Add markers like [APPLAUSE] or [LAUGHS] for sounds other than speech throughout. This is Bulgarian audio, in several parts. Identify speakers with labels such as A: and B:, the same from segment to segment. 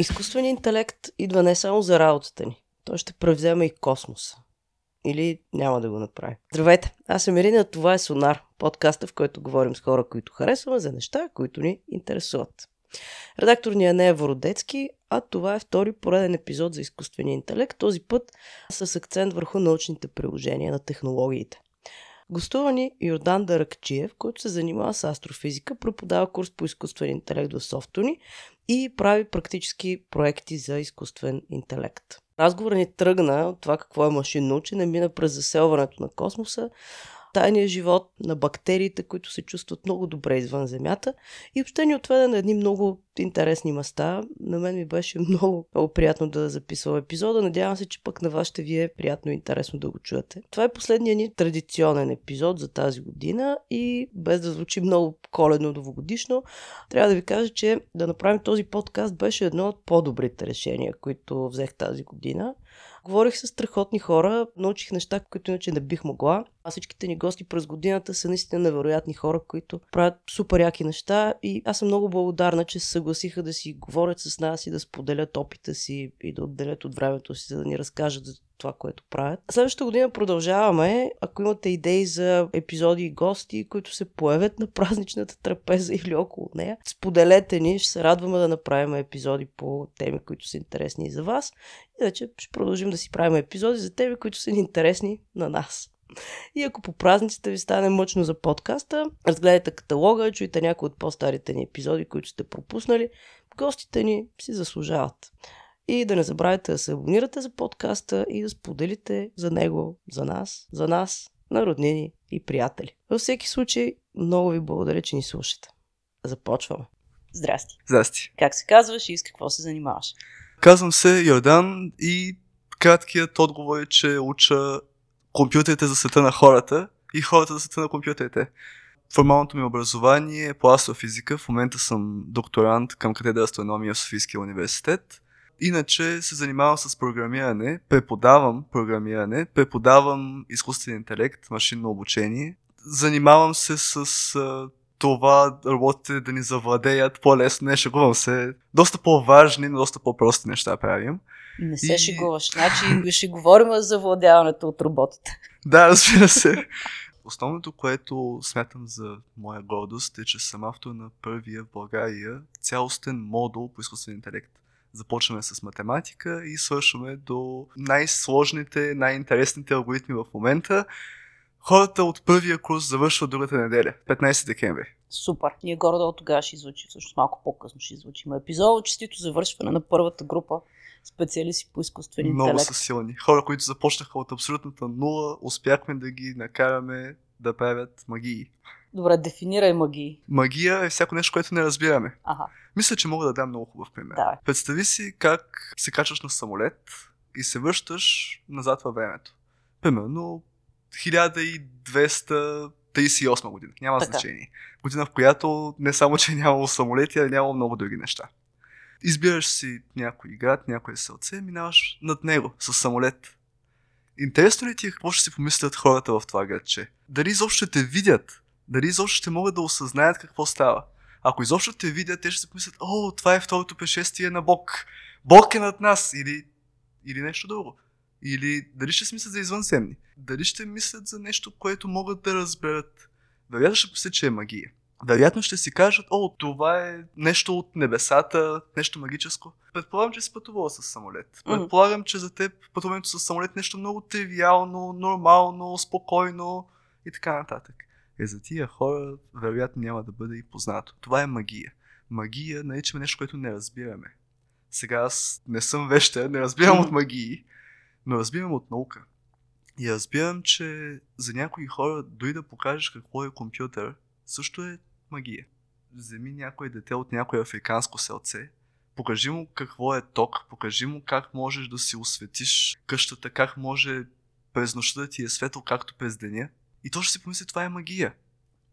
A: Изкуственият интелект идва не само за работата ни. Той ще превземе и космоса. Или няма да го направи. Здравейте, аз съм Ирина, това е Сонар, подкаста, в който говорим с хора, които харесваме за неща, които ни интересуват. Редактор ни е Нея Вородецки, а това е втори пореден епизод за изкуствения интелект, този път с акцент върху научните приложения на технологиите. Гостува ни Йордан Даракчиев, който се занимава с астрофизика, преподава курс по изкуствен интелект в Софтуни и прави практически проекти за изкуствен интелект. Разговорът ни тръгна от това какво е машинно учене, мина през заселването на космоса, тайния живот на бактериите, които се чувстват много добре извън Земята и въобще ни отведе на едни много интересни места. На мен ми беше много, много приятно да записвам епизода. Надявам се, че пък на вас ще ви е приятно и интересно да го чуете. Това е последният ни традиционен епизод за тази година и без да звучи много коледно новогодишно, трябва да ви кажа, че да направим този подкаст беше едно от по-добрите решения, които взех тази година. Говорих с страхотни хора, научих неща, които иначе не бих могла. А всичките ни гости през годината са наистина невероятни хора, които правят супер яки неща и аз съм много благодарна, че се съгласиха да си говорят с нас и да споделят опита си и да отделят от времето си, за да ни разкажат за това, което правят. Следващата година продължаваме. Ако имате идеи за епизоди и гости, които се появят на празничната трапеза или около нея, споделете ни. Ще се радваме да направим епизоди по теми, които са интересни и за вас. Иначе ще продължим да си правим епизоди за теми, които са ни интересни на нас. И ако по празниците ви стане мъчно за подкаста, разгледайте каталога, чуйте някои от по-старите ни епизоди, които сте пропуснали. Гостите ни си заслужават. И да не забравяйте да се абонирате за подкаста и да споделите за него, за нас, за нас, на роднини и приятели. Във всеки случай, много ви благодаря, че ни слушате. Започваме. Здрасти.
B: Здрасти.
A: Как се казваш и с какво се занимаваш?
B: Казвам се Йордан и краткият отговор е, че уча компютрите за света на хората и хората за света на компютрите. Формалното ми образование е по астрофизика. В момента съм докторант към катедра астрономия в Софийския университет. Иначе се занимавам с програмиране, преподавам програмиране, преподавам изкуствен интелект, машинно обучение. Занимавам се с а, това роботите да ни завладеят по-лесно. Не, шегувам се. Доста по-важни, но доста по-прости неща правим.
A: Не се и... шегуваш. Значи ще говорим за завладяването от роботите.
B: Да, разбира се. Основното, което смятам за моя гордост е, че съм автор на първия в България цялостен модул по изкуствен интелект. Започваме с математика и свършваме до най-сложните, най-интересните алгоритми в момента. Хората от първия курс завършват другата неделя, 15 декември.
A: Супер. Ние горе-долу тогава ще излучи, всъщност малко по-късно ще излучим епизод. Честито завършване на първата група специалисти по изкуствен интелект.
B: Много са силни. Хора, които започнаха от абсолютната нула, успяхме да ги накараме да правят магии.
A: Добре, дефинирай магии.
B: Магия е всяко нещо, което не разбираме.
A: Ага.
B: Мисля, че мога да дам много хубав пример.
A: Давай.
B: Представи си как се качваш на самолет и се връщаш назад във времето. Примерно 1238 година. Няма така. значение. Година, в която не само, че е нямало самолети, а е нямало много други неща. Избираш си някой град, някое сълце, минаваш над него с самолет. Интересно ли ти е какво ще си помислят хората в това градче? Дали изобщо те видят? Дали изобщо ще могат да осъзнаят какво става? Ако изобщо те видят, те ще си помислят, о, това е второто пришествие на Бог. Бог е над нас или, или нещо друго. Или дали ще си мислят за извънземни? Дали ще мислят за нещо, което могат да разберат? Вероятно ще помислят, че е магия вероятно ще си кажат, о, това е нещо от небесата, нещо магическо. Предполагам, че си пътувала с самолет. Предполагам, че за теб пътуването с самолет е нещо много тривиално, нормално, спокойно и така нататък. Е, за тия хора вероятно няма да бъде и познато. Това е магия. Магия наричаме нещо, което не разбираме. Сега аз не съм веща, не разбирам от магии, но разбирам от наука. И разбирам, че за някои хора, дори да покажеш какво е компютър, също е магия. Вземи някое дете от някое африканско селце, покажи му какво е ток, покажи му как можеш да си осветиш къщата, как може през нощта да ти е светло, както през деня. И то ще си помисли, това е магия.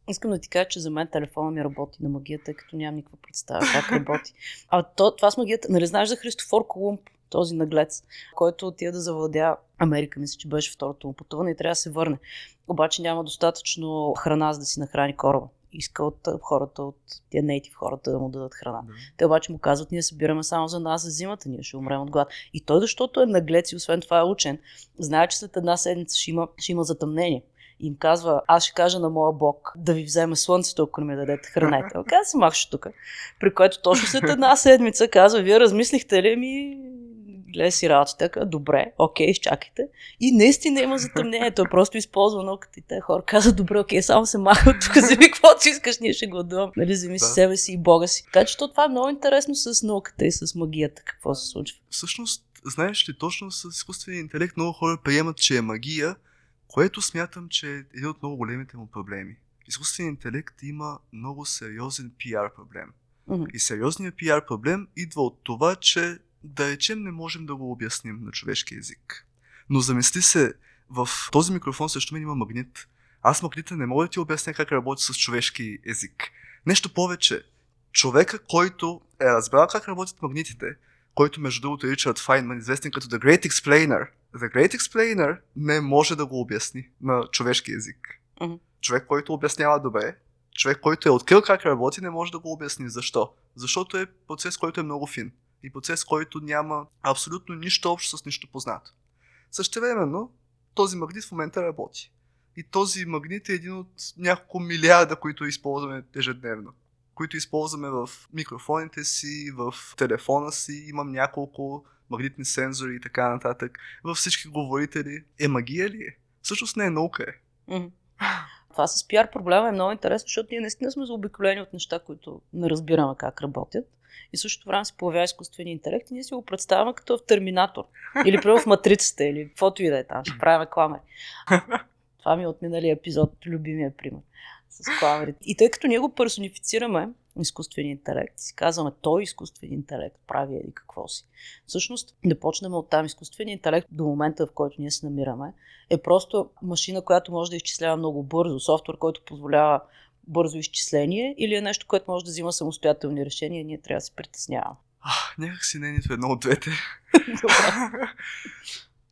A: Искам да ти кажа, че за мен телефона ми работи на магията, тъй като нямам никаква представа как работи. А то, това с магията, нали знаеш за Христофор Колумб, този наглец, който отида да завладя Америка, мисля, че беше второто му пътуване и трябва да се върне. Обаче няма достатъчно храна, за да си нахрани кораба
C: иска от хората, от тия нейтив хората да му дадат храна.
B: Да.
C: Те обаче му казват, ние събираме само за нас за зимата, ние ще умрем от глад. И той, защото е наглец и освен това е учен, знае, че след една седмица ще има, ще има затъмнение. И им казва, аз ще кажа на моя бог да ви вземе слънцето, ако не ми дадете храна. Казва, се махаш тук. При което точно след една седмица казва, вие размислихте ли ми гледа си работата, така, добре, окей, изчакайте. И наистина има затъмнение, той просто използва науката и те хора казват, добре, окей, само се маха от тук, [LAUGHS] вземи каквото искаш, ние ще гладувам. Нали, вземи си
B: Да.
C: себе си и бога си. Така че то това е много интересно с науката и с магията, какво се случва.
B: Всъщност, знаеш ли, точно с изкуствения интелект много хора приемат, че е магия, което смятам, че е един от много големите му проблеми. Изкуственият интелект има много сериозен пиар проблем.
C: Мгм.
B: И сериозният пиар проблем идва от това, че да речем не можем да го обясним на човешки език. Но замисли се, в този микрофон също мен има магнит. Аз магнита не мога да ти обясня как работи с човешки език. Нещо повече, човека, който е разбрал как работят магнитите, който между другото е Ричард Файнман, известен като The Great Explainer, The Great Explainer не може да го обясни на човешки език.
C: Мгм.
B: Човек, който обяснява добре, човек, който е открил как работи, не може да го обясни. Защо? Защото е процес, който е много фин. И процес, който няма абсолютно нищо общо с нищо познато. Същевременно, този магнит в момента работи. И този магнит е един от няколко милиарда, които използваме ежедневно. Които използваме в микрофоните си, в телефона си. Имам няколко магнитни сензори и така нататък. Във всички говорители. Е магия ли е? Всъщност не е наука е.
C: Това с пиар проблема е много интересно, защото ние наистина сме заобиколени от неща, които не разбираме как работят. И същото време се появява изкуствения интелект и ние си го представяме като в Терминатор. Или прямо в Матрицата, или каквото и да е там. Ще правим кламери. [LAUGHS] Това ми е от миналия епизод, любимия пример с кламерите. И тъй като ние го персонифицираме, изкуствения интелект, си казваме, той изкуствен интелект прави и какво си. Всъщност, да почнем от там. Изкуственият интелект до момента, в който ние се намираме, е просто машина, която може да изчислява много бързо, софтуер, който позволява бързо изчисление или е нещо, което може да взима самостоятелни решения и ние трябва да се притесняваме.
B: Някак си не е нито едно от двете. [LAUGHS]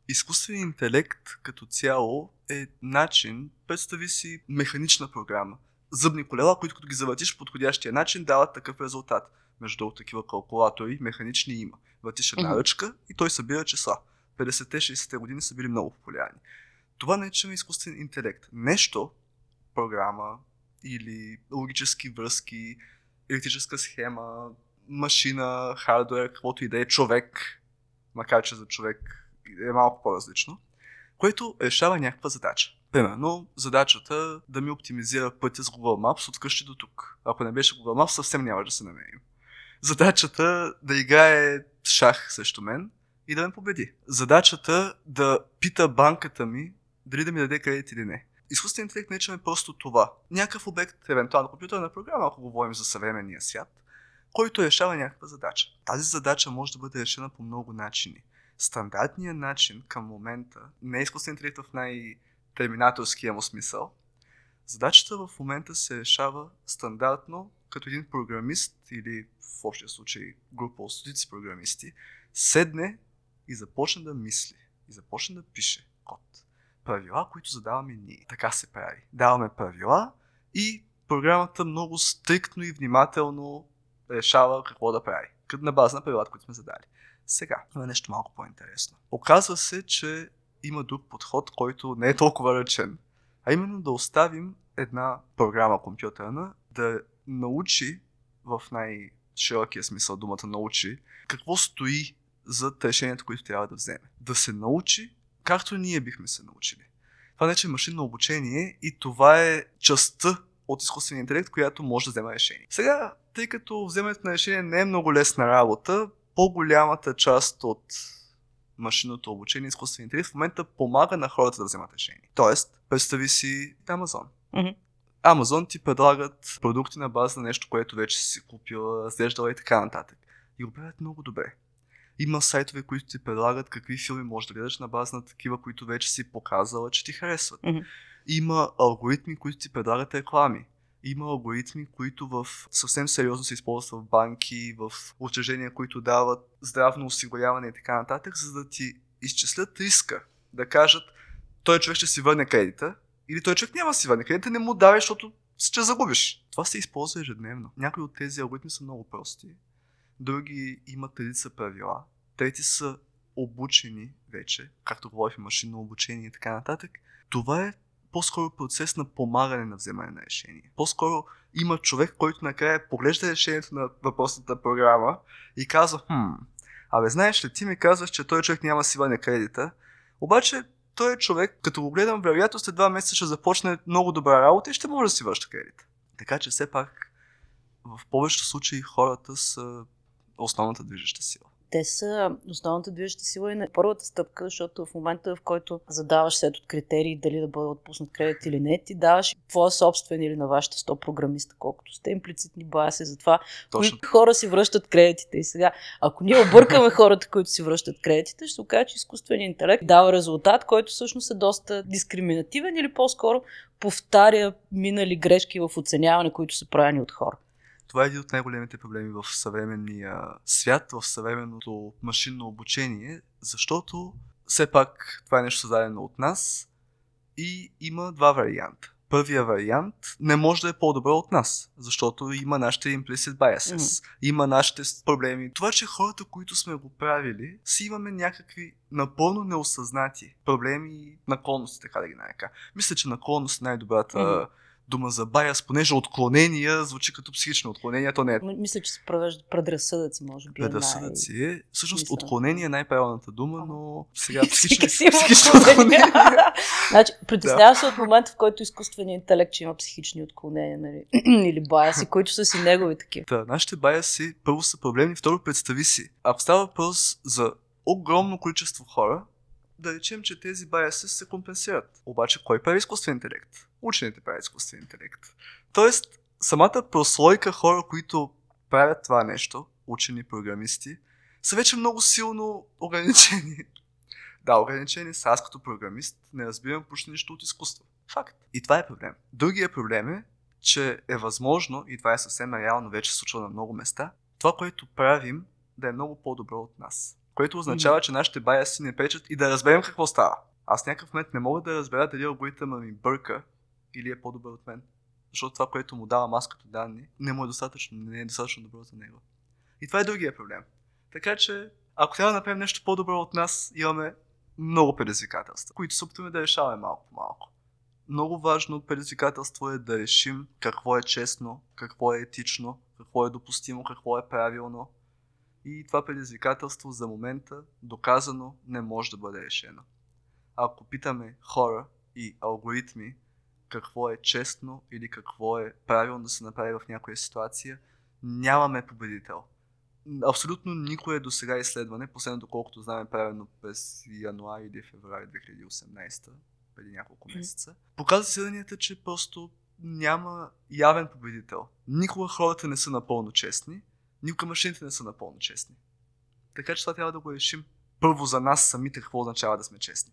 B: Изкуственият интелект като цяло е начин, представи си механична програма. Зъбни колела, които като ги завъртиш по подходящия начин, дават такъв резултат. Между другото, такива калкулатори механични има. Въртиш една ръчка и той събира числа. 50-60 години са били много популярни. Това наричаме изкуствен интелект. Нещо, програма или логически връзки, електрическа схема, машина, хардвер, каквото и да е, човек, макар че за човек е малко по-различно, което решава някаква задача. Примерно, задачата да ми оптимизира пътя с Google Maps от къщи до тук. Ако не беше Google Maps, съвсем няма да се намерим. Задачата да играе шах срещу мен и да ме победи. Задачата да пита банката ми дали да ми даде кредит или не. Изкуственият интелект наричаме просто това. Някакъв обект, евентуално компютърна програма, ако говорим за съвременния свят, който решава някаква задача. Тази задача може да бъде решена по много начини. Стандартният начин към момента, не е изкуствен интелект в най-терминаторския му смисъл, задачата в момента се решава стандартно, като един програмист или в общия случай група от стотици програмисти, седне и започне да мисли, и започне да пише код. Правила, които задаваме ние. Така се прави. Даваме правила и програмата много стриктно и внимателно решава какво да прави. На база на правилата, които сме задали. Сега, има нещо малко по-интересно. Оказва се, че има друг подход, който не е толкова ръчен. А именно да оставим една програма компютърна да научи в най-широкия смисъл думата научи какво стои зад решението, които трябва да вземе. Да се научи както ние бихме се научили. Това не е машинно обучение и това е частта от изкуствения интелект, която може да взема решение. Сега, тъй като вземането на решение не е много лесна работа, по-голямата част от машинното обучение, изкуствения интелект в момента помага на хората да вземат решение. Тоест, представи си Амазон.
C: Мгм.
B: Амазон ти предлагат продукти на база на нещо, което вече си купила, разглеждала и така нататък. И го правят много добре. Има сайтове, които ти предлагат какви филми можеш да гледаш на база на такива, които вече си показала, че ти харесват.
C: Мгм.
B: Има алгоритми, които ти предлагат реклами. Има алгоритми, които в съвсем сериозно се използват в банки, в учреждения, които дават здравно осигуряване и така нататък, за да ти изчислят риска. Да кажат, той човек ще си върне кредита, или той човек няма да си върне кредита, не му давай, защото ще загубиш. Това се използва ежедневно. Някои от тези алгоритми са много прости, други имат редица правила, трети са обучени вече, както говорихме машинно обучение и така нататък. Това е по-скоро процес на помагане на вземане на решение. По-скоро има човек, който накрая поглежда решението на въпросната програма и казва, хм, абе знаеш ли, ти ми казваш, че той човек няма си върне кредита, обаче той е човек, като го гледам, вероятно след два месеца ще започне много добра работа и ще може да си връща кредит. Така че все пак в повечето случаи хората са основната движеща сила
C: те са основната движеща сила и на първата стъпка, защото в момента, в който задаваш сет от критерии дали да бъде отпуснат кредит или не, ти даваш твоя собствен или на вашите 100 програмиста, колкото сте имплицитни баяси за това, Точно. кои хора си връщат кредитите. И сега, ако ние объркаме [LAUGHS] хората, които си връщат кредитите, ще се окаже, че изкуственият интелект дава резултат, който всъщност е доста дискриминативен или по-скоро повтаря минали грешки в оценяване, които са правени от хора.
B: Това е един от най-големите проблеми в съвременния свят, в съвременното машинно обучение, защото все пак това е нещо създадено от нас и има два варианта. Първия вариант не може да е по-добър от нас, защото има нашите implicit biases, mm-hmm. има нашите проблеми. Това, че хората, които сме го правили, си имаме някакви напълно неосъзнати проблеми, наклонности, така да ги нарека. Мисля, че наклонност е най-добрата mm-hmm дума за баяс, понеже отклонения звучи като психично отклонение, то не е.
C: Мисля, че се провежда предразсъдъци, може би.
B: Предразсъдъци е. Всъщност отклонение е най-правилната дума, но сега психично, психично отклонение.
C: значи, притеснявам се от момента, в който изкуственият интелект, че има психични отклонения нали? [CLEARS THROAT] или баяси, които са си негови такива.
B: Да, нашите баяси първо са проблемни, второ представи си. Ако става въпрос за огромно количество хора, да речем, че тези баяси се компенсират. Обаче кой прави изкуствен интелект? Учените правят изкуствен интелект. Тоест, самата прослойка хора, които правят това нещо, учени програмисти, са вече много силно ограничени. [LAUGHS] Да, ограничени са. Аз като програмист не разбирам почти нищо от изкуство. Факт. И това е проблем. Другия проблем е, че е възможно, и това е съвсем реално, вече случва на много места, това, което правим, да е много по-добро от нас което означава, че нашите баяси не пречат и да разберем какво става. Аз някакъв момент не мога да разбера дали алгоритъмът ми бърка или е по-добър от мен. Защото това, което му давам аз като данни, не му е достатъчно, не е достатъчно добро за него. И това е другия проблем. Така че, ако трябва да направим нещо по-добро от нас, имаме много предизвикателства, които се опитваме да решаваме малко по малко. Много важно предизвикателство е да решим какво е честно, какво е етично, какво е допустимо, какво е правилно, и това предизвикателство за момента доказано не може да бъде решено. Ако питаме хора и алгоритми какво е честно или какво е правилно да се направи в някоя ситуация, нямаме победител. Абсолютно никое до сега изследване, последното колкото знаем правилно през януари или феврари 2018, преди няколко месеца, показва изследванията, че просто няма явен победител. Никога хората не са напълно честни, Никога машините не са напълно честни. Така че това трябва да го решим първо за нас самите какво означава да сме честни.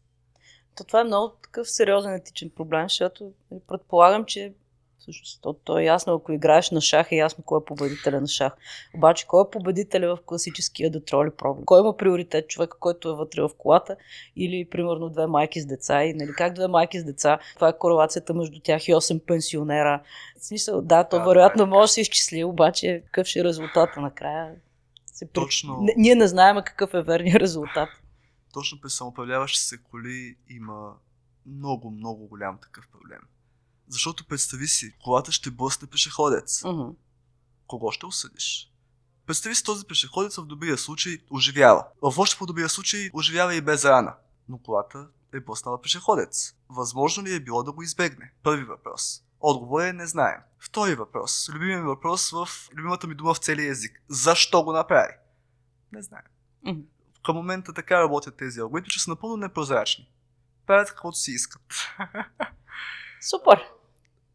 C: То това е много такъв сериозен етичен проблем, защото нали, предполагам, че всъщност то, то е ясно, ако играеш на шах, е ясно кой е победителя на шах. Обаче, кой е победителя в класическия детроли проблем? Кой има приоритет? Човека, който е вътре в колата или, примерно, две майки с деца? И, нали, как две майки с деца? Това е корелацията между тях и 8 пенсионера. В смисъл, да, то да, вероятно да, може да се изчисли, обаче какъв ще е резултата накрая?
B: Се Точно.
C: Не, ние не знаем какъв е верният резултат.
B: Точно при самоуправляващи се коли има много, много голям такъв проблем. Защото представи си, колата ще блъсне пешеходец.
C: Uh-huh.
B: Кого ще осъдиш? Представи си този пешеходец в добрия случай оживява. В още по-добрия случай оживява и без рана. Но колата е блъснала пешеходец. Възможно ли е било да го избегне? Първи въпрос. Отговор е не знаем. Втори въпрос. Любимият въпрос в любимата ми дума в целия език. Защо го направи? Не знаем.
C: Mm-hmm.
B: Към момента така работят тези алгоритми, че са напълно непрозрачни. Правят каквото си искат. [LAUGHS]
C: Супер.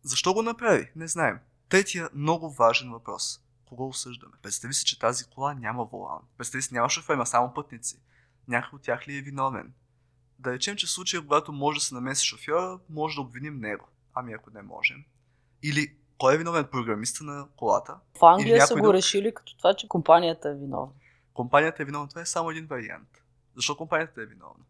B: Защо го направи? Не знаем. Третия много важен въпрос. Кого осъждаме? Представи си, че тази кола няма волан. Представи си, няма шофьор, има само пътници. Някой от тях ли е виновен? Да речем, че в случая, когато може да се намеси шофьора, може да обвиним него. Ами ако не можем. Или кой е виновен? Програмиста на колата?
C: В Англия са го друг? решили като това, че компанията е виновна.
B: Компанията е виновна. Това е само един вариант. Защо компанията е виновна?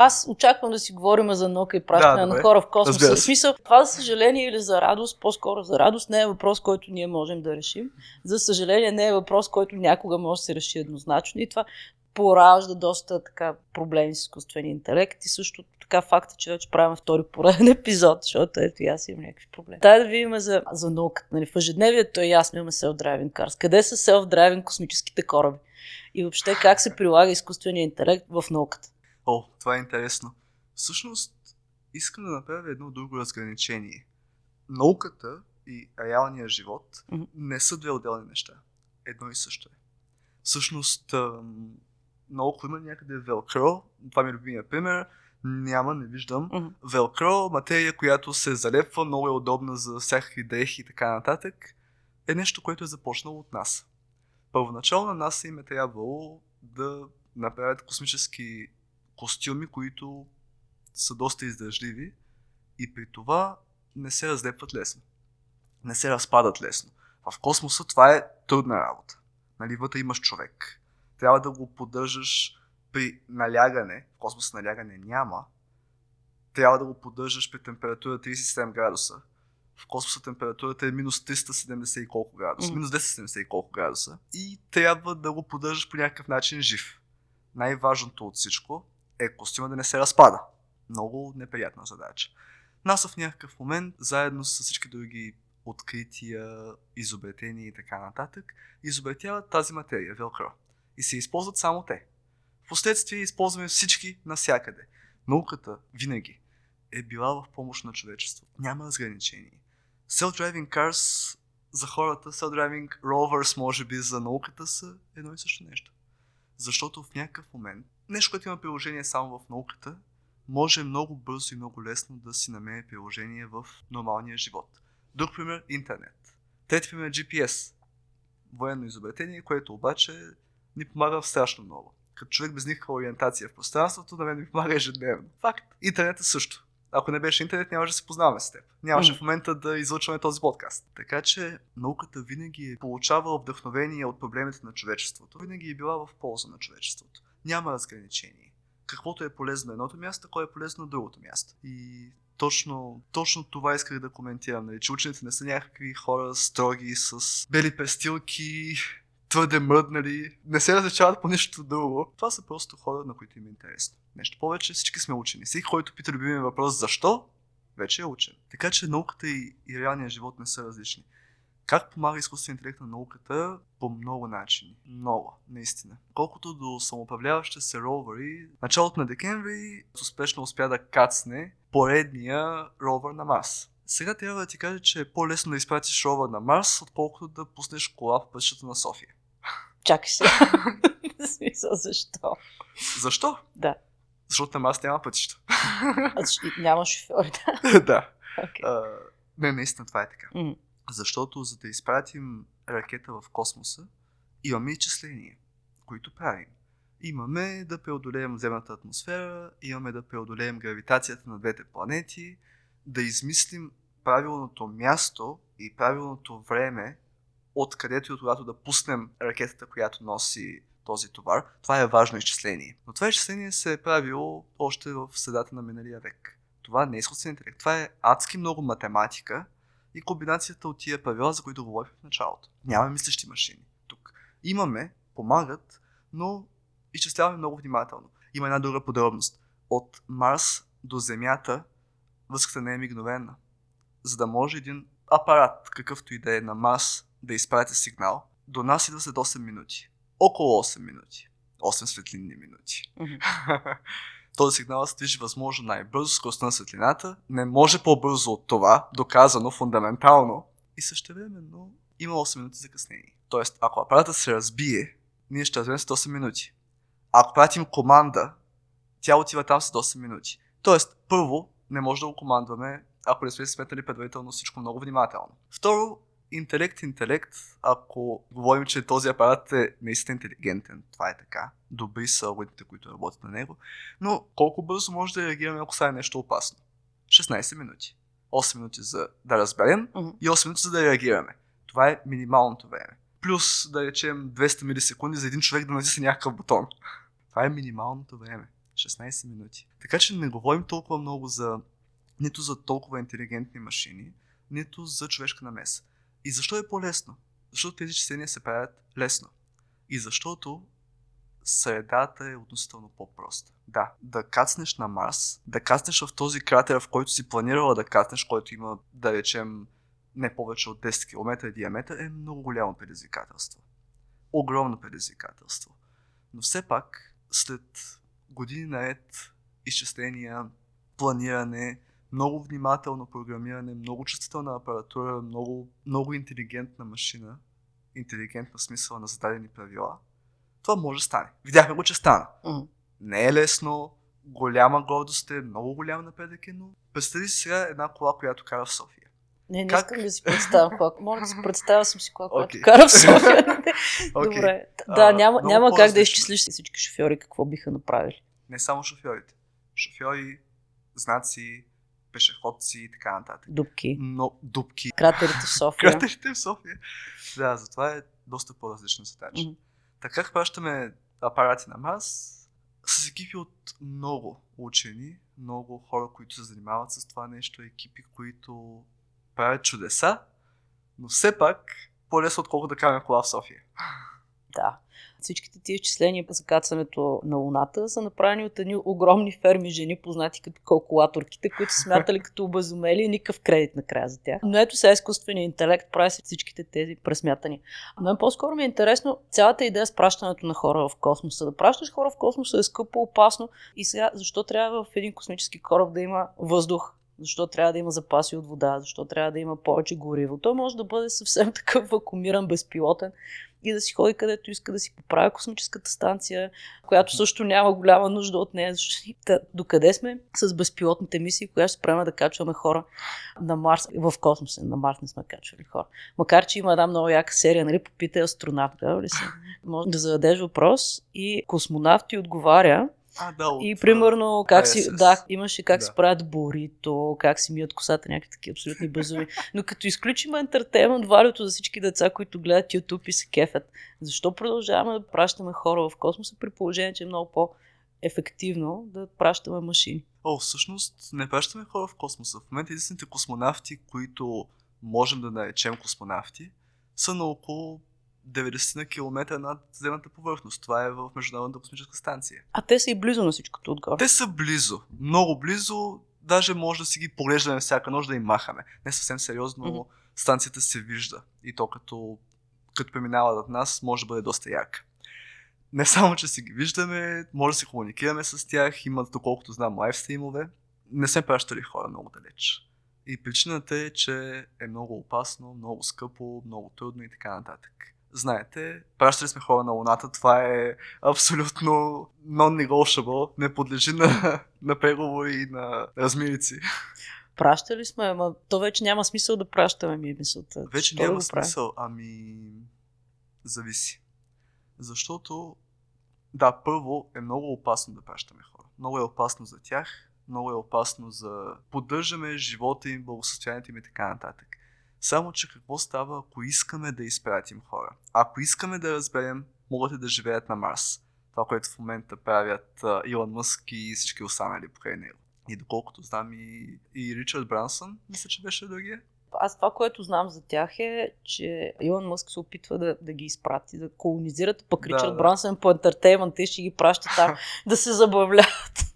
C: Аз очаквам да си говорим за наука и пращане
B: Да,
C: на хора в космоса. В смисъл, това за съжаление или за радост, по-скоро за радост не е въпрос, който ние можем да решим. За съжаление не е въпрос, който някога може да се реши еднозначно. И това поражда доста така проблеми с изкуствения интелект и също така факта, че вече правим втори пореден [LAUGHS] епизод, защото ето и аз имам някакви проблеми. Дай да видим за, за науката. Нали? В ежедневието е ясно, имаме self-driving cars. Къде са self-driving космическите кораби? И въобще как се прилага изкуствения интелект в науката?
B: О, това е интересно. Всъщност, искам да направя едно друго разграничение. Науката и реалния живот не са две отделни неща. Едно и също е. Всъщност, науко има някъде велкро, това ми е любимия пример, няма, не виждам.
C: Мгм.
B: Велкро, материя, която се залепва, много е удобна за всякакви дрехи и така нататък, е нещо, което е започнало от нас. Първоначално на нас им е трябвало да направят космически костюми, които са доста издържливи и при това не се разлепват лесно. Не се разпадат лесно. В космоса това е трудна работа. Нали, вътре имаш човек. Трябва да го поддържаш при налягане. В космоса налягане няма. Трябва да го поддържаш при температура 37 градуса. В космоса температурата е минус 370 и колко градуса. Минус 270 и колко градуса. И трябва да го поддържаш по някакъв начин жив. Най-важното от всичко е костюма да не се разпада. Много неприятна задача. НАСА в някакъв момент, заедно с всички други открития, изобретения и така нататък, изобретяват тази материя, велкро. И се използват само те. Впоследствие използваме всички навсякъде. Науката винаги е била в помощ на човечеството. Няма разграничение. Self-driving cars за хората, self-driving rovers може би за науката са едно и също нещо. Защото в някакъв момент, нещо, което има приложение само в науката, може много бързо и много лесно да си намери приложение в нормалния живот. Друг пример – интернет. Трети пример – GPS. Военно изобретение, което обаче ни помага страшно много. Като човек без никаква ориентация в пространството, на мен ми помага ежедневно. Факт. Интернетът също. Ако не беше интернет, нямаше да се познаваме с теб. Нямаше
C: Мгм.
B: в момента да излъчваме този подкаст. Така че науката винаги е получавала вдъхновение от проблемите на човечеството. Винаги е била в полза на човечеството. Няма разграничение. Каквото е полезно на едното място, кое е полезно на другото място. И точно, точно това исках да коментирам. Нали, че учените не са някакви хора строги с бели престилки, твърде мръднали, не се различават по нищо друго. Това са просто хора, на които им е интересно. Нещо повече, всички сме учени. Всеки, който пита любимия въпрос защо, вече е учен. Така че науката и, и реалният живот не са различни. Как помага изкуствен интелект на науката? По много начини. Много, наистина. Колкото до самоуправляващите се ровъри, началото на декември успешно успя да кацне поредния ровър на Марс. Сега трябва да ти кажа, че е по-лесно да изпратиш ровър на Марс, отколкото да пуснеш кола в пътищата на София.
C: Чакай се. [LAUGHS] Смисъл, защо?
B: Защо?
C: Да.
B: Защото на Марс няма пътища.
C: Няма шофьори. [LAUGHS] Да.
B: да.
C: Okay.
B: А, не, наистина това е така.
C: М.
B: Защото за да изпратим ракета в космоса, имаме изчисления, които правим. Имаме да преодолеем земната атмосфера, имаме да преодолеем гравитацията на двете планети, да измислим правилното място и правилното време, откъдето и от когато да пуснем ракетата, която носи този товар. Това е важно изчисление. Но това изчисление се е правило още в средата на миналия век. Това не е изкуствен интелект. Това е адски много математика и комбинацията от тия правила, за които говорих в началото. Няма мислещи машини тук. Имаме, помагат, но изчисляваме много внимателно. Има една друга подробност. От Марс до Земята връзката не е мигновена. За да може един апарат, какъвто и да е на Марс, да изпрати сигнал, до нас идва след 8 минути. Около 8 минути. 8 светлинни минути.
C: Мгм. [LAUGHS]
B: Този сигнал се движи възможно най-бързо, скоростта на светлината. Не може по-бързо от това, доказано фундаментално. И същевременно има 8 минути закъснение. Тоест, ако апаратът се разбие, ние ще разберем след 8 минути. Ако пратим команда, тя отива там след 8 минути. Тоест, първо, не може да го командваме, ако не сме сметнали предварително всичко много внимателно. Второ, интелект, интелект, ако говорим, че този апарат е наистина интелигентен, това е така. Добри са алгоритмите, които работят на него. Но колко бързо може да реагираме, ако стане нещо опасно? 16 минути. 8 минути за да разберем
C: Мгм.
B: и 8 минути за да реагираме. Това е минималното време. Плюс, да речем, 200 милисекунди за един човек да натисне някакъв бутон. Това е минималното време. 16 минути. Така че не говорим толкова много за нито за толкова интелигентни машини, нито за човешка намеса. И защо е по-лесно? Защото тези числения се правят лесно. И защото средата е относително по-проста. Да, да кацнеш на Марс, да кацнеш в този кратер, в който си планирала да кацнеш, който има, да речем, не повече от 10 км диаметър, е много голямо предизвикателство. Огромно предизвикателство. Но все пак, след години наред изчисления, планиране, много внимателно програмиране, много чувствителна апаратура, много, много интелигентна машина, интелигентна смисъл на зададени правила, това може да стане. Видяхме го, че стана.
C: Mm.
B: Не е лесно, голяма гордост е, много голям напредък е, но представи си сега една кола, която кара в София.
C: Не, не
B: Как?
C: искам да си представя кола. Моля да си [LAUGHS] представя съм си кола, която кара в София. [LAUGHS]
B: Окей.
C: Добре.
B: А,
C: Да, няма,
B: много
C: няма как да изчислиш всички шофьори какво биха направили.
B: Не само шофьорите. Шофьори, знаци, пешеходци и така нататък.
C: Дупки.
B: Но дупки.
C: Кратерите в [LAUGHS] София.
B: Кратерите в София. Да, затова е доста по-различна задача.
C: Мгм.
B: Така как пращаме апарати на Марс с екипи от много учени, много хора, които се занимават с това нещо, екипи, които правят чудеса, но все пак по-лесно отколкото да караме кола в София.
C: Да. Всичките тия изчисления за кацането на Луната са направени от едни огромни ферми жени, познати като калкулаторките, които са смятали като обезумели и никакъв кредит накрая за тях. Но ето сега изкуственият интелект прави всичките тези пресмятания. А мен по-скоро ми е интересно цялата идея с пращането на хора в космоса. Да пращаш хора в космоса е скъпо, опасно и сега защо трябва в един космически кораб да има въздух? Защо трябва да има запаси от вода? Защо трябва да има повече гориво? Той може да бъде съвсем [LAUGHS] такъв вакуумиран, безпилотен и да си ходи където иска да си поправя космическата станция, която също няма голяма нужда от нея. Та, докъде сме с безпилотните мисии, която ще правим да качваме хора на Марс, в космоса, на Марс не сме качвали хора. Макар, че има една много яка серия, нали, попитай астронавт, гледал ли си? [LAUGHS] Може да зададеш въпрос и космонавт ти отговаря
B: А, да, от,
C: и примерно как си,
B: ISS.
C: да, имаше как
B: Да.
C: се правят борито, как си мият косата, някакви такива абсолютни безуми. Но като изключим ентертеймент валюто за всички деца, които гледат YouTube и се кефят, защо продължаваме да пращаме хора в космоса при положение, че е много по-ефективно да пращаме машини?
B: О, всъщност не пращаме хора в космоса. В момента единствените космонавти, които можем да наречем космонавти, са на около 90 на километра над земната повърхност. Това е в Международната космическа станция.
C: А те са и близо на всичкото отгоре.
B: Те са близо, много близо, даже може да си ги поглеждаме всяка нощ да им махаме. Не съвсем сериозно,
C: Мгм.
B: станцията се вижда. И то като, като преминава над нас, може да бъде доста ярка. Не само, че си ги виждаме, може да си комуникираме с тях, имат, доколкото знам, лайфстримове. Не сме пращали хора много далеч. И причината е, че е много опасно, много скъпо, много трудно и така нататък. Знаете, пращали сме хора на Луната, това е абсолютно non-negotiable, не подлежи на, на преговори и на размирици.
C: Пращали сме, ама то вече няма смисъл да пращаме, ми е мисълта.
B: Вече
C: да
B: няма
C: правим?
B: смисъл, ами зависи. Защото, да, първо е много опасно да пращаме хора. Много е опасно за тях, много е опасно за поддържаме живота им, благосъстоянието им и така нататък. Само, че какво става, ако искаме да изпратим хора? Ако искаме да разберем, могат ли да живеят на Марс? Това, което в момента правят а, Илон Мъск и всички останали покрай него. И доколкото знам и, и Ричард Брансън, мисля, че беше другия.
C: Аз това, което знам за тях е, че Илон Мъск се опитва да, да ги изпрати, да колонизират, пък
B: Да,
C: Ричард
B: да.
C: Брансън по ентертеймента и ще ги праща там [LAUGHS] да се забавляват.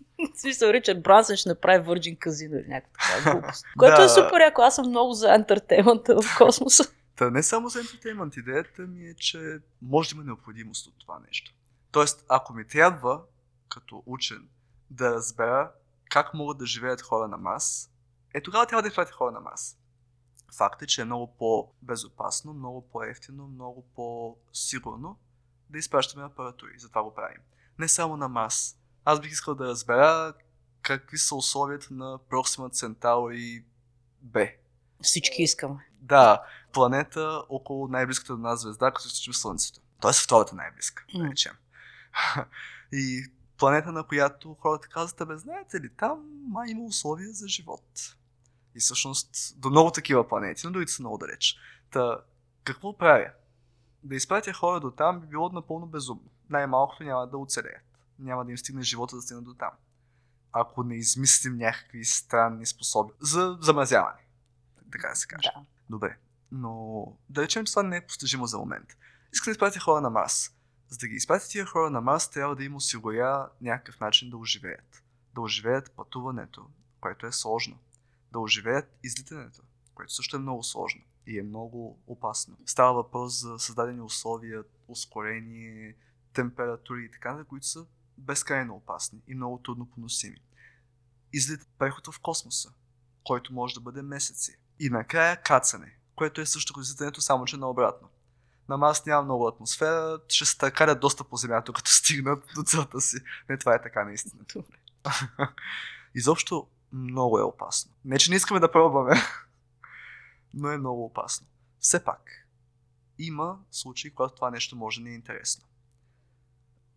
C: Смисъл, Ричард Брансън ще направи Virgin Casino или някаква такава [LAUGHS] глупост. Което
B: Да.
C: е супер яко. Аз съм много за ентертеймента в космоса.
B: Та не само за ентертеймент, идеята ми е, че може да има необходимост от това нещо. Тоест, ако ми трябва, като учен, да разбера как могат да живеят хора на Марс, е тогава трябва да изпратя хора на Марс. Факт е, че е много по-безопасно, много по-ефтино, много по-сигурно да изпращаме апаратури. Затова го правим. Не само на Марс. Аз бих искал да разбера какви са условията на Proxima Centauri B.
C: Всички искаме.
B: Да, планета около най-близката до нас звезда, като се Слънцето. Тоест втората най-близка, да. [LAUGHS] И планета, на която хората казват, бе, знаете ли, там май има условия за живот. И всъщност до много такива планети, но другите са много далеч. Та, какво правя? Да изпратя хора до там би било напълно безумно. Най-малкото няма да оцелеят. Няма да им стигне живота да стигне до там. Ако не измислим някакви странни способи за замразяване. Така да се каже.
C: Да.
B: Добре. Но да речем, че това не е постижимо за момент. Искам да изпратя хора на Марс. За да ги изпратя тия хора на Марс, трябва да им осигуря някакъв начин да оживеят. Да оживеят пътуването, което е сложно. Да оживеят излитането, което също е много сложно и е много опасно. Става въпрос за създадени условия, ускорение, температури и така, които са безкрайно опасни и много трудно поносими. Излит преход в космоса, който може да бъде месеци. И накрая кацане, което е също излитането, само че наобратно. На Марс няма много атмосфера, ще се търкалят доста по Земята, като [LAUGHS] стигнат до целта си. Не, това е така наистина. [LAUGHS] Изобщо много е опасно. Не, че не искаме да пробваме, [LAUGHS] но е много опасно. Все пак, има случаи, когато това нещо може да ни е интересно.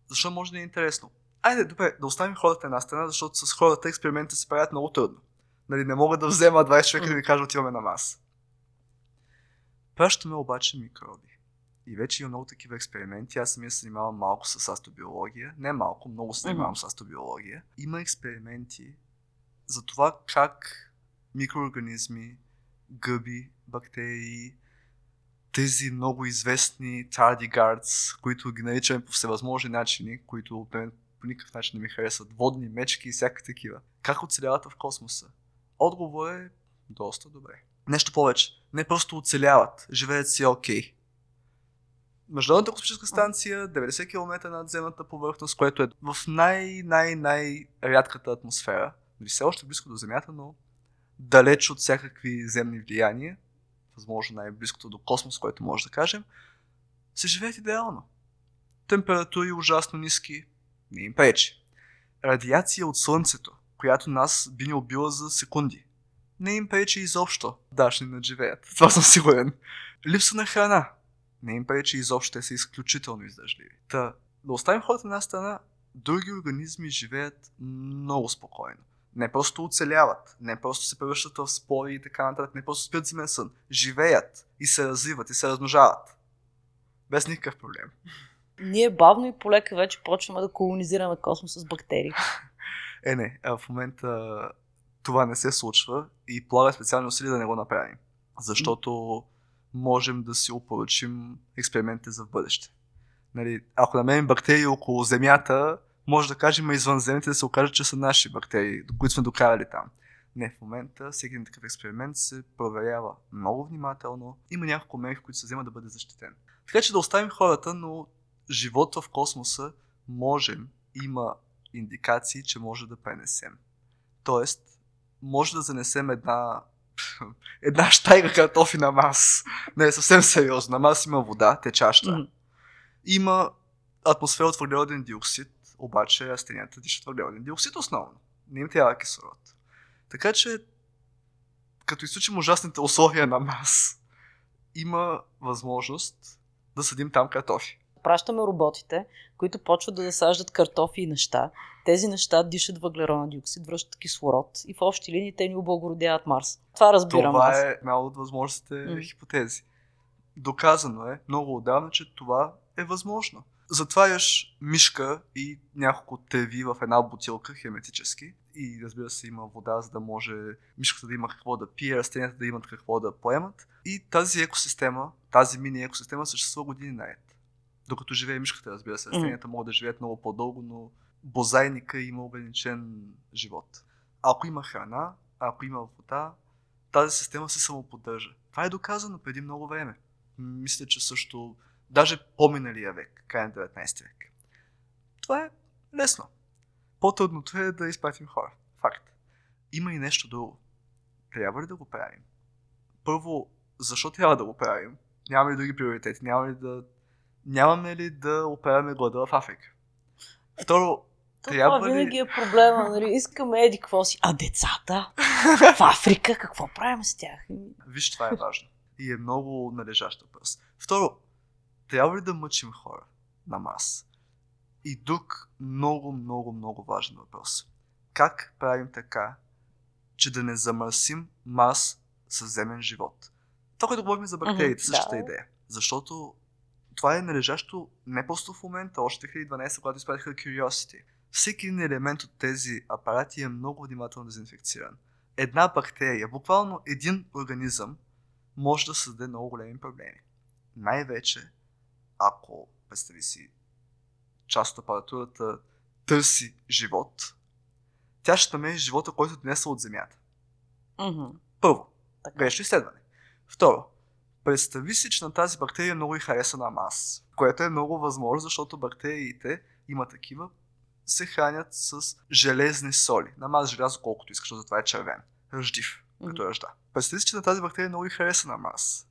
B: Защо може да е интересно? Айде, добре, да оставим хората една страна, защото с хората експериментите се правят много трудно. Нали, не мога да взема 20 човека да ви кажа отиваме на Марс. Пращаме обаче микроби. И вече има много такива експерименти. Аз самия се занимавам малко с астобиология. Не малко, много се занимавам с астобиология. Има експерименти за това как микроорганизми, гъби, бактерии, тези много известни tardigardс, които ги наричаме по всевъзможни начини, които мен по никакъв начин не ми харесват, водни мечки и всякакви такива. Как оцеляват в космоса? Отговор е доста добре. Нещо повече. Не просто оцеляват, живеят си окей. Okay. Международната космическа станция 90 км над земната повърхност, което е в най-най-най-рядката атмосфера. Нали, все още близко до Земята, но далеч от всякакви земни влияния, възможно най-близкото до космос, което може да кажем, се живеят идеално. Температури ужасно ниски, не им пречи. Радиация от Слънцето, която нас би ни убила за секунди. Не им пречи изобщо да ще ни надживеят. [LAUGHS] Това съм сигурен. Липса на храна. Не им пречи изобщо, те са изключително издържливи. Та, да оставим хората на страна, други организми живеят много спокойно. Не просто оцеляват, не просто се превръщат в спори и така нататък, не просто спят зимен сън. Живеят и се развиват и се размножават. Без никакъв проблем.
C: Ние бавно и полека вече почваме да колонизираме космоса с бактерии. [LAUGHS]
B: Е, не, в момента това не се случва и полага специални усилия да не го направим. Защото можем да си опоръчим експериментите за в бъдеще. Нали, ако намерим бактерии около Земята, може да кажем извънземните да се окажат, че са наши бактерии, които сме докарали там. Не, в момента всеки един такъв експеримент се проверява много внимателно. Има няколко мерки, които се вземат да бъде защитен. Така че да оставим хората, но живота в космоса можем, има индикации, че може да пренесем. Тоест, може да занесем една [LAUGHS] една штайга картофи на Марс. Не, съвсем сериозно. На Марс има вода, течаща. Има атмосфера от въглероден диоксид, обаче растенията дишат въглероден диоксид основно. Не им трябва кислород. Така че, като изключим ужасните условия на Марс, има възможност да съдим там картофи.
C: Пращаме роботите, които почват да засаждат картофи и неща. Тези неща дишат въглероден диоксид, връщат кислород и в общи линии те ни облагородяват Марс. Това разбирам
B: това
C: аз.
B: е една от възможностите
C: М.
B: хипотези. Доказано е много отдавна, че това е възможно. Затваряш мишка и няколко теви в една бутилка херметически и разбира се има вода, за да може мишката да има какво да пие, растенията да имат какво да поемат. И тази екосистема, тази мини екосистема съществува години наред. Докато живее мишката, разбира се, растенията могат да живеят много по-дълго, но бозайника има ограничен живот. Ако има храна, ако има вода, тази система се самоподдържа. Това е доказано преди много време. Мисля, че също даже по-миналия век, край на 19 век. Това е лесно. По-трудното е да изпратим хора. Факт. Има и нещо друго. Трябва ли да го правим? Първо, защо трябва да го правим? Нямаме ли други приоритети? Нямаме ли да, нямаме ли да оправяме глада в Африка? Второ,
C: То
B: трябва
C: това
B: ли-
C: винаги е проблема. Нали? Искаме еди какво си. А децата? В Африка какво правим с тях?
B: Виж, това е важно. И е много належащ въпрос. Второ, трябва ли да мъчим хора на Марс? И друг много, много, много важен въпрос. Как правим така, че да не замърсим Марс със земен живот? Това, което говорим за бактериите,
C: Мгм,
B: същата
C: да.
B: идея. Защото това е належащо не просто в момента, още 2012, когато изпратиха Curiosity. всеки един елемент от тези апарати е много внимателно дезинфекциран. Една бактерия, буквално един организъм, може да създаде много големи проблеми. Най-вече, ако, представи си, част от апаратурата търси живот, тя ще намери живота, който е днес от Земята.
C: Mm-hmm.
B: Първо,
C: Така.
B: грешно изследване. Второ, представи си, че на тази бактерия много и хареса на мас, което е много възможно, защото бактериите има такива, се хранят с железни соли. На мас желязо колкото искаш, защото това е червен. Ръждив, като
C: Мгм.
B: ръжда. Представи си, че на тази бактерия много и хареса на Марс.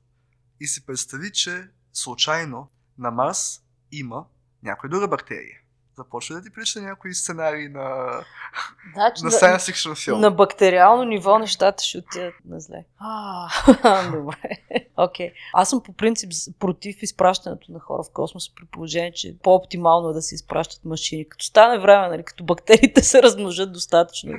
B: И си представи, че случайно на Марс има някоя друга бактерия. Започва да ти прилича някои сценарии на,
C: Значи,
B: на science fiction филм.
C: на бактериално ниво нещата ще отидат на зле. А, [LAUGHS] добре. Окей. Аз съм по принцип против изпращането на хора в космоса, при положение, че по-оптимално е да се изпращат машини. Като стане време, нали, като бактериите [LAUGHS] се размножат достатъчно,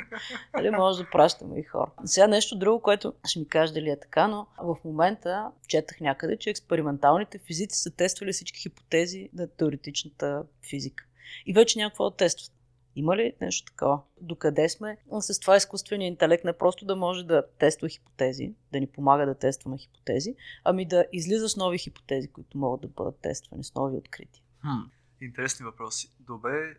C: нали, може да пращаме и хора. Сега нещо друго, което ще ми каже дали е така, но в момента четах някъде, че експерименталните физици са тествали всички хипотези на теоретичната физика. И вече някакво да тестват. Има ли нещо такова? Докъде сме с това изкуственият интелект не просто да може да тества хипотези, да ни помага да тестваме хипотези, ами да излиза с нови хипотези, които могат да бъдат тествани, с нови открития.
B: Хм, интересни въпроси. Добре,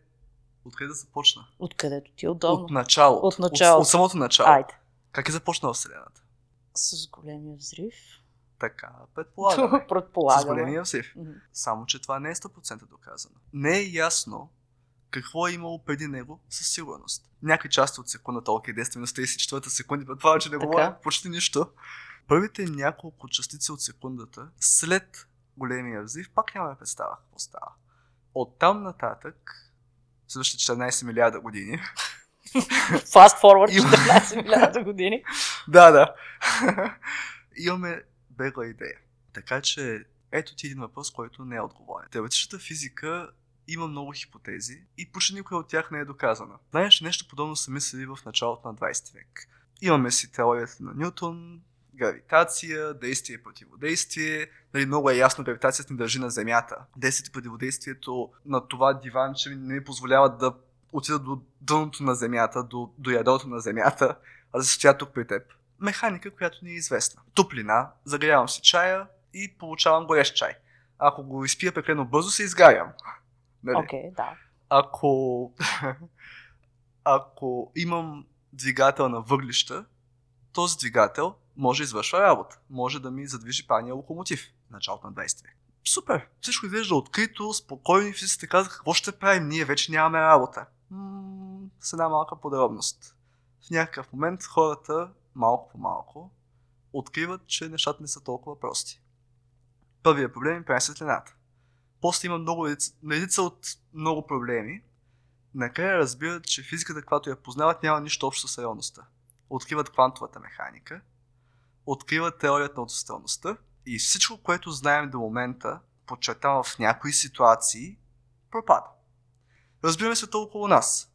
B: откъде да започна?
C: Откъдето ти е удобно.
B: От началото.
C: От началото.
B: От, от самото начало.
C: Айде.
B: Как е започнала Вселената?
C: С големия взрив.
B: Така, предполагам. [LAUGHS] С
C: Предполагаме.
B: големия взрив.
C: Мгм.
B: Само, че това не е 100% доказано. Не е ясно какво е имало преди него със сигурност. Някакви части от секундата, окей, 10 минус 34 секунди, предполагам, че не
C: Така.
B: говоря почти нищо. Първите няколко частици от секундата, след големия взрив, пак нямаме представа какво става. От там нататък, следващите 14 милиарда години, [LAUGHS]
C: Fast forward
B: Има-
C: 14 милиарда години. [LAUGHS]
B: да, да, [LAUGHS] имаме бегла идея. Така че, ето ти един въпрос, който не е отговорен. Теоретичната физика има много хипотези и почти никоя от тях не е доказана. Знаеш, нещо подобно са мислили в началото на 20 век. Имаме си теорията на Нютон, гравитация, действие и противодействие. Нали, много е ясно, гравитацията ни държи на Земята. Действието и противодействието на това диванче не ми позволява да отида до дъното на Земята, до, до ядрото на Земята, а да се стоя тук при теб. Механика, която ни е известна. Топлина, загрявам си чая и получавам горещ чай. Ако го изпия прекалено бързо, се изгарям. Нали?
C: Окей, да.
B: ако, [LAUGHS] ако имам двигател на въглища, този двигател може да извършва работа. Може да ми задвижи парния локомотив. Началото на 20 век. Супер! Всичко изглежда открито, спокойно и физиците казаха какво ще правим, ние вече нямаме работа. М- с една малка подробност. В някакъв момент хората, малко по малко, откриват, че нещата не са толкова прости. Първият проблем е светлината. После има много редица, от много проблеми. Накрая разбират, че физиката, която я познават, няма нищо общо с реалността. Откриват квантовата механика, откриват теорията на относителността и всичко, което знаем до момента, подчертавам в някои ситуации, пропада. Разбираме света около нас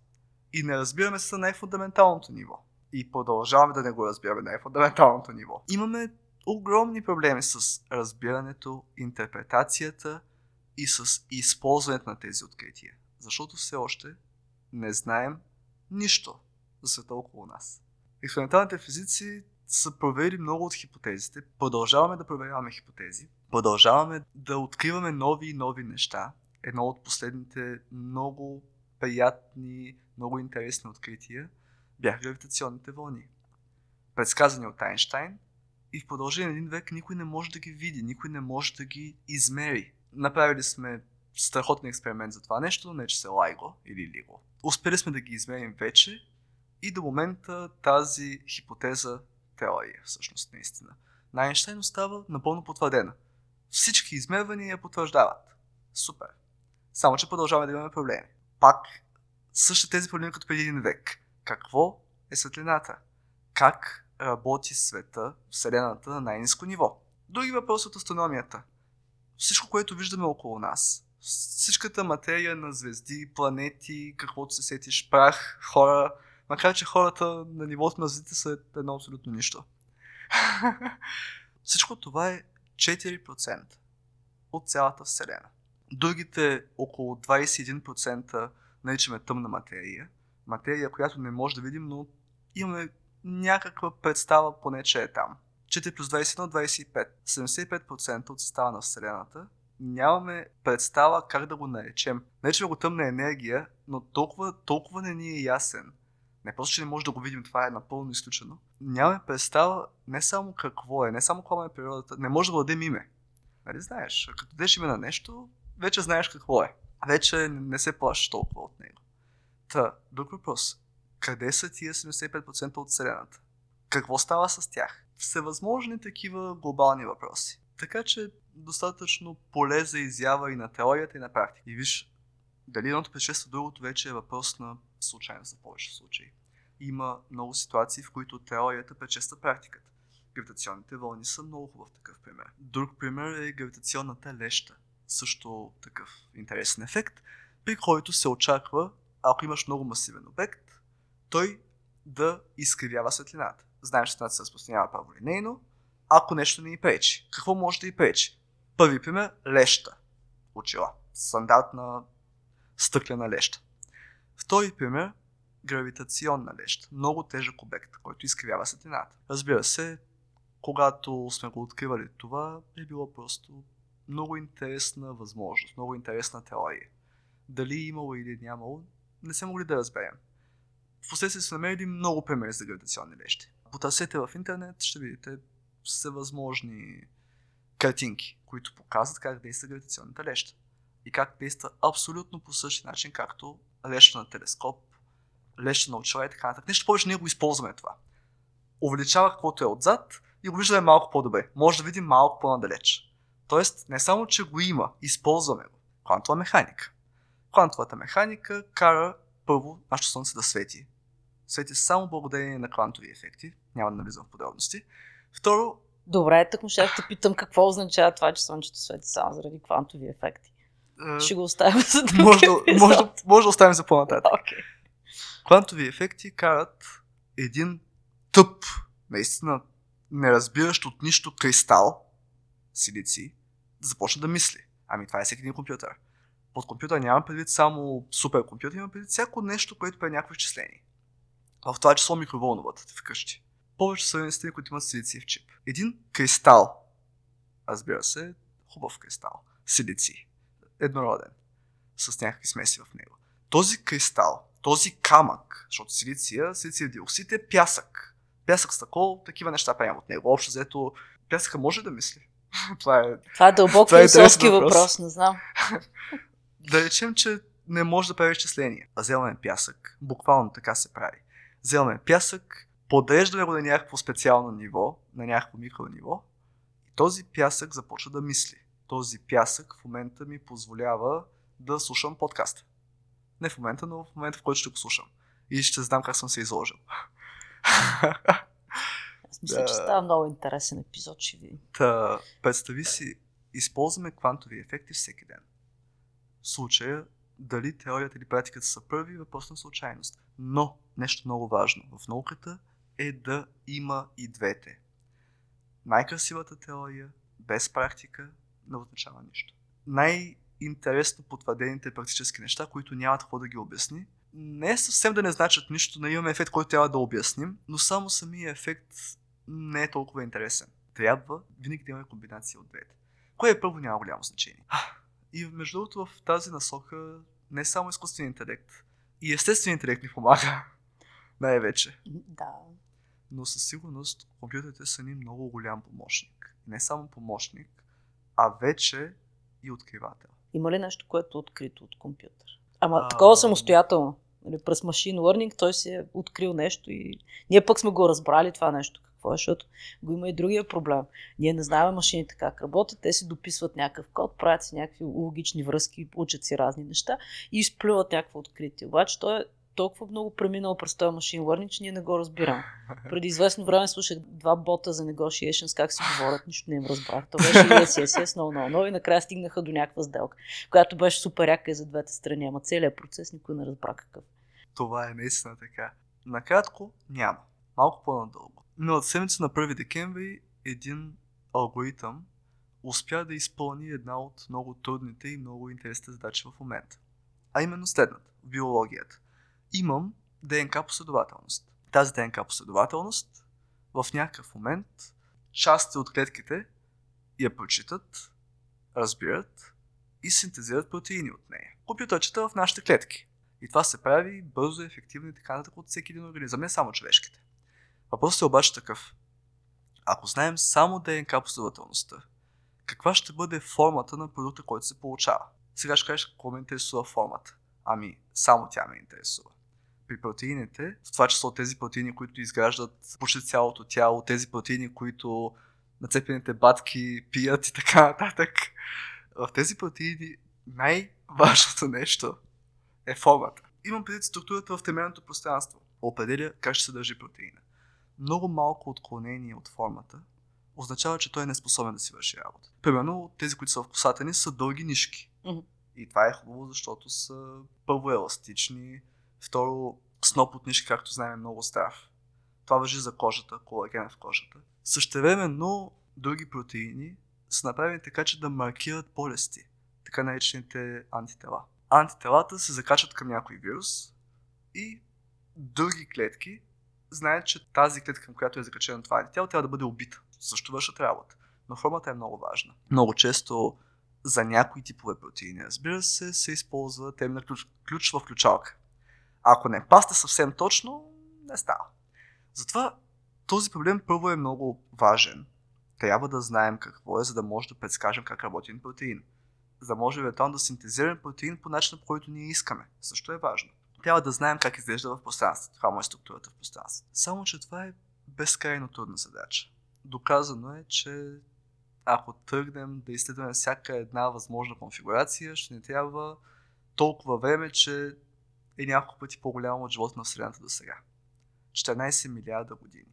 B: и не разбираме се на най-фундаменталното ниво. И продължаваме да не го разбираме на най-фундаменталното ниво. Имаме огромни проблеми с разбирането, интерпретацията и с използването на тези открития. Защото все още не знаем нищо за света около нас. Експерименталните физици са проверили много от хипотезите, продължаваме да проверяваме хипотези, продължаваме да откриваме нови и нови неща. Едно от последните много приятни, много интересни открития бяха гравитационните вълни. Предсказани от Айнштайн и в продължение на един век никой не може да ги види, никой не може да ги измери. Направили сме страхотен експеримент за това нещо, не че се LIGO или LIGO. Успели сме да ги измерим вече и до момента тази хипотеза теория, всъщност наистина, на Айнштайн остава напълно потвърдена. Всички измервания я потвърждават. Супер. Само, че продължаваме да имаме проблеми. Пак същите тези проблеми като преди един век. Какво е светлината? Как работи света, Вселената на най-низко ниво? Други въпроси от астрономията. Всичко, което виждаме около нас, всичката материя на звезди, планети, каквото се сетиш, прах, хора, макар че хората на нивото на звездите са едно абсолютно нищо. [LAUGHS] Всичко това е 4% от цялата Вселена. Другите около 21% наричаме тъмна материя. Материя, която не може да видим, но имаме някаква представа поне, че е там. 4 плюс 21, 25. 75% от състава на Вселената нямаме представа как да го наречем. Наричаме го тъмна енергия, но толкова, толкова не ни е ясен. Не просто, че не може да го видим, това е напълно изключено. Нямаме представа не само какво е, не само каква е природата, не може да го дадем име. Нали знаеш, като дадеш име на нещо, вече знаеш какво е. Вече не се плашиш толкова от него. Та, друг въпрос. Къде са тия 75% от Вселената? Какво става с тях? Всевъзможни такива глобални въпроси. Така че достатъчно поле за изява и на теорията, и на практика. И виж, дали едното предшества другото вече е въпрос на случайност за повече случаи. Има много ситуации, в които теорията предшества практиката. Гравитационните вълни са много хубав такъв пример. Друг пример е гравитационната леща. Също такъв интересен ефект, при който се очаква, ако имаш много масивен обект, той да изкривява светлината. Знаеш, че светлината се разпространява праволинейно, ако нещо не ни пречи. Какво може да ни пречи? Първи пример – леща. Очила. Стандартна стъклена леща. Втори пример – гравитационна леща. Много тежък обект, който изкривява светлината. Разбира се, когато сме го откривали това, е било просто много интересна възможност, много интересна теория. Дали е имало или нямало, не се могли да разберем. Впоследствие сме намерили много примери за гравитационни лещи. Потърсете в интернет, ще видите всевъзможни картинки, които показват как действа гравитационната леща. И как действа абсолютно по същия начин, както леща на телескоп, леща на очила и така нататък. Нещо повече ние го използваме това. Увеличава каквото е отзад и го виждаме малко по-добре. Може да видим малко по-надалеч. Тоест, не само, че го има, използваме го. Квантова механика. Квантовата механика кара първо нашето Слънце да свети. Свети само благодарение на квантови ефекти. Няма да навлизам в подробности. Второ...
C: Добре, така ще те питам какво означава това, че Слънчето свети само заради квантови ефекти.
B: Е,
C: Ще го оставим за друг
B: може,
C: епизод.
B: може, може да оставим за по-нататък. [LAUGHS]
C: Окей.
B: Квантови ефекти карат един тъп, наистина неразбиращ от нищо кристал, силици, да започне да мисли. Ами това е всеки един компютър. Под компютър няма предвид само суперкомпютър, има предвид всяко нещо, което прави някакво изчисление. В това число микроволновата вкъщи. Повече са които имат силициев чип. Един кристал, разбира се, хубав кристал, силици, еднороден, с някакви смеси в него. Този кристал, този камък, защото силиция, силициев диоксид е пясък. Пясък с такова, такива неща правим от него. Общо взето, пясъка може да мисли. [LAUGHS] Това е
C: Това е дълбок
B: е
C: философски
B: въпрос.
C: въпрос. не знам. [LAUGHS]
B: да речем, че не може да прави изчисления. Вземаме пясък, буквално така се прави. Вземаме пясък, подреждаме го на някакво специално ниво, на някакво микро ниво, и този пясък започва да мисли. Този пясък в момента ми позволява да слушам подкаста. Не в момента, но в момента, в който ще го слушам. И ще знам как съм се изложил.
C: Аз мисля,
B: Да.
C: че става много интересен епизод, ще видим.
B: Та, представи си, използваме квантови ефекти всеки ден. В случая, дали теорията или практиката са първи, въпрос на случайност. Но, нещо много важно в науката е да има и двете. Най-красивата теория, без практика, не означава нищо. Най-интересно потвърдените практически неща, които нямат какво да ги обясни, не е съвсем да не значат нищо, не имаме ефект, който трябва да обясним, но само самия ефект не е толкова интересен. Трябва винаги да имаме комбинация от двете. Кое е първо няма голямо значение. И между другото в тази насока не само изкуствен интелект, и естествен интелект ни помага. Най-вече.
C: Да.
B: Но със сигурност компютрите са ни много голям помощник. Не само помощник, а вече и откривател.
C: Има ли нещо, което е открито от компютър? Ама
B: А,
C: такова самостоятелно. Нали, през Machine Learning той си е открил нещо и ние пък сме го разбрали това нещо какво е, защото го има и другия проблем. Ние не знаем машините как работят, те си дописват някакъв код, правят си някакви логични връзки, учат си разни неща и изплюват някакво откритие. Обаче той е толкова много преминал през този Machine Learning, че ние не го разбираме. [LAUGHS] Преди известно време слушах два бота за negotiations, как си говорят, нищо не им разбрах. То беше и SSS, много, много, много и накрая стигнаха до някаква сделка, която беше супер яка и за двете страни, ама целият процес никой не разбра какъв.
B: Това е наистина така. Накратко няма. Малко по-надълго. Но от седмица на 1 декември един алгоритъм успя да изпълни една от много трудните и много интересните задачи в момента. а именно следната. Биологията. Имам ДНК последователност. Тази ДНК последователност в някакъв момент части от клетките я прочитат, разбират и синтезират протеини от нея. Компютърчета в нашите клетки. И това се прави бързо, ефективно и така нататък от всеки един организъм, не само човешките. Въпросът е обаче такъв. Ако знаем само ДНК последователността, каква ще бъде формата на продукта, който се получава? Сега ще кажеш какво ме интересува формата. Ами, само тя ме интересува. При протеините, в това число тези протеини, които изграждат почти цялото тяло, тези протеини, които нацепените батки пият и така нататък, в тези протеини най-важното нещо е формата. Имам предвид структурата в теменното пространство. Определя как ще се държи протеина. Много малко отклонение от формата означава, че той е неспособен да си върши работа. Примерно, тези, които са в косата ни, са дълги нишки.
C: Мгм.
B: И това е хубаво, защото са първо еластични, второ сноп от нишки, както знаем, е много здрав. Това въжи за кожата, колаген в кожата. Същевременно, други протеини са направени така, че да маркират болести, така наречените антитела. Антителата се закачат към някой вирус и други клетки знаят, че тази клетка, към която е закачена това антитяло, трябва да бъде убита. Също вършат работа. Но формата е много важна. Много често за някои типове протеини, разбира се, се използва термина ключ, ключ в ключалка. Ако не пасте съвсем точно, не става. Затова този проблем първо е много важен. Трябва да знаем какво е, за да може да предскажем как работи един протеин. За да може евентуално да синтезираме протеин по начина, по който ние искаме. Също е важно. Трябва да знаем как изглежда в пространството. Това му е структурата в пространството. Само, че това е безкрайно трудна задача. Доказано е, че ако тръгнем да изследваме всяка една възможна конфигурация, ще ни трябва толкова време, че е няколко пъти по-голямо от живота на Вселената до сега. 14 милиарда години.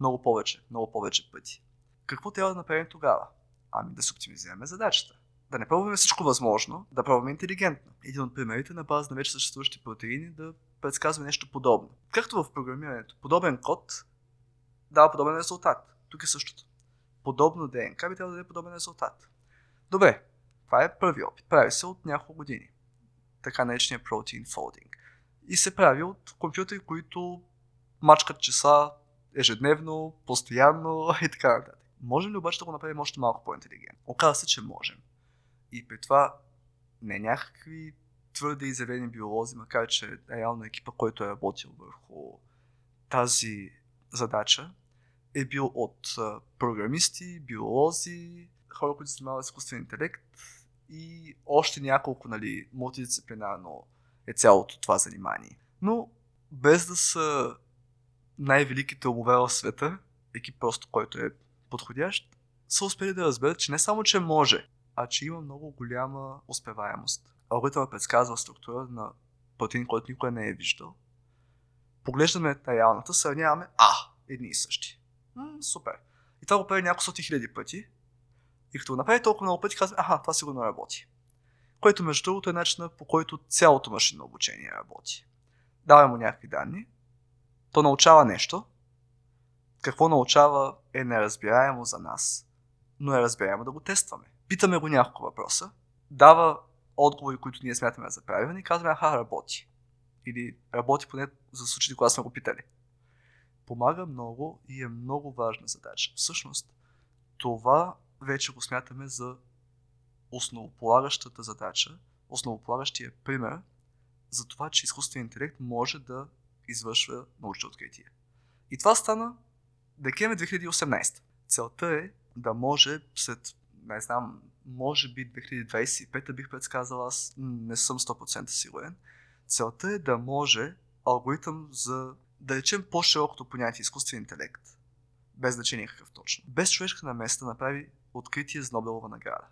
B: Много повече, много повече пъти. Какво трябва да направим тогава? Ами да се оптимизираме задачата. Да не пробваме всичко възможно, да пробваме интелигентно. Един от примерите на база на вече съществуващи протеини да предсказва нещо подобно. Както в програмирането, подобен код дава подобен резултат. Тук е същото. Подобно ДНК би трябвало да даде подобен резултат. Добре, това е първи опит. Прави се от няколко години. Така наречения protein folding. И се прави от компютри, които мачкат часа ежедневно, постоянно [LAUGHS] и така нататък. Можем ли обаче да го направим още малко по-интелигентно? Оказва се, че можем. И при това не някакви твърде изявени биолози, макар че реално екипа, който е работил върху тази задача, е бил от програмисти, биолози, хора, които се занимават с изкуствен интелект и още няколко, нали, мултидисциплинарно е цялото това занимание. Но без да са най-великите умове в света, екип просто, който е подходящ, са успели да разберат, че не само, че може, а че има много голяма успеваемост. Алгоритъмът предсказва структура на протеин, който никой не е виждал. Поглеждаме реалната, сравняваме, а, едни и същи. М, супер. И това го прави няколко стоти хиляди пъти. И като го направи толкова много пъти, казваме, аха, това сигурно работи. Което между другото е начинът по който цялото машинно обучение работи. Даваме му някакви данни, то научава нещо. Какво научава е неразбираемо за нас, но е разбираемо да го тестваме. Питаме го няколко въпроса, дава отговори, които ние смятаме за правилни и казваме, аха, работи. Или работи поне за случаите, когато сме го питали. Помага много и е много важна задача. Всъщност, това вече го смятаме за основополагащата задача, основополагащия пример за това, че изкуственият интелект може да извършва научни открития. И това стана декември 2018. Целта е да може след, не знам, може би 2025 бих предсказал, аз не съм 100% сигурен. Целта е да може алгоритъм за, да речем, по-широкото понятие изкуствен интелект, без значение какъв точно, без човешка намеса да направи откритие за Нобелова награда.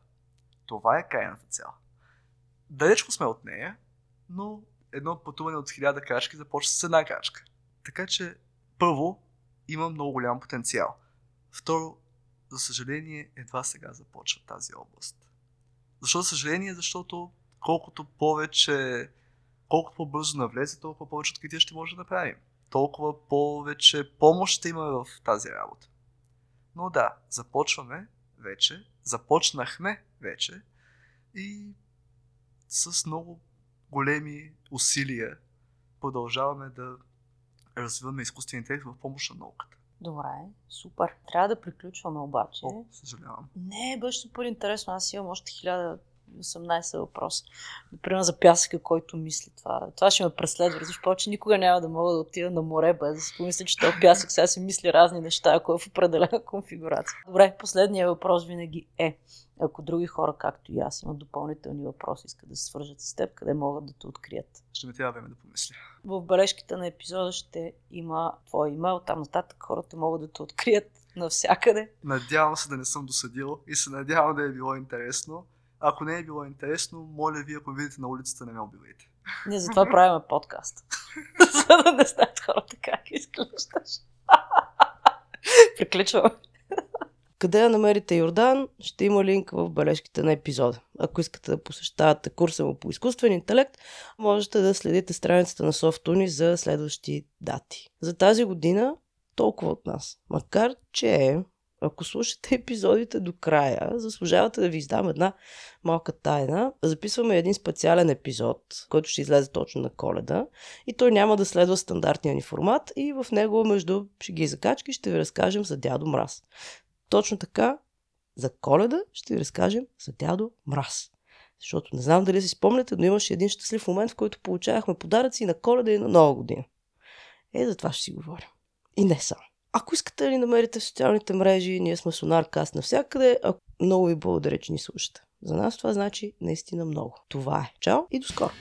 B: Това е крайната цел. Далечко сме от нея, но едно пътуване от хиляда крачки започва с една крачка. Така че, първо, има много голям потенциал. Второ, за съжаление, едва сега започва тази област. Защо за съжаление? Защото колкото повече, колкото по-бързо навлезе, толкова повече открития ще може да направим. Толкова повече помощ ще има в тази работа. Но да, започваме вече, започнахме вече и с много големи усилия продължаваме да развиваме изкуствен интелект в помощ на науката.
C: Добре, супер. Трябва да приключваме обаче.
B: О, съжалявам.
C: Не, беше супер интересно. Аз имам още 1018 въпроса. Например, за пясъка, който мисли това. Това ще ме преследва, защото повече никога няма да мога да отида на море, без да си помисля, че този пясък сега си мисли разни неща, ако е в определена конфигурация. Добре, последният въпрос винаги е, ако други хора, както и аз, имат допълнителни въпроси, искат да се свържат с теб, къде могат да те открият?
B: Ще ме трябва време да помисля.
C: В бележките на епизода ще има твой имейл, там нататък хората могат да те открият навсякъде.
B: Надявам се да не съм досъдил и се надявам да е било интересно. Ако не е било интересно, моля ви, ако видите на улицата, не ме убивайте.
C: Ние затова правим подкаст. [LAUGHS] За да не знаят хората как изглеждаш. [LAUGHS] Приключваме.
A: Къде да намерите Йордан, ще има линк в бележките на епизода. Ако искате да посещавате курса му по изкуствен интелект, можете да следите страницата на Софтуни за следващи дати. За тази година толкова от нас. Макар, че ако слушате [LAUGHS] епизодите до края, заслужавате да ви издам една малка тайна. Записваме един специален епизод, който ще излезе точно на коледа и той няма да следва стандартния ни формат и в него между шеги и закачки ще ви разкажем за дядо Мраз. Точно така, за коледа ще ви разкажем за дядо Мраз. Защото не знам дали си спомняте, но имаше един щастлив момент, в който получавахме подаръци на коледа и на нова година. Е, за това ще си говорим. И не само. Ако искате да ни намерите в социалните мрежи, ние сме Сонаркаст навсякъде. А много ви благодаря, че ни слушате. За нас това значи наистина много. Това е. Чао и до скоро!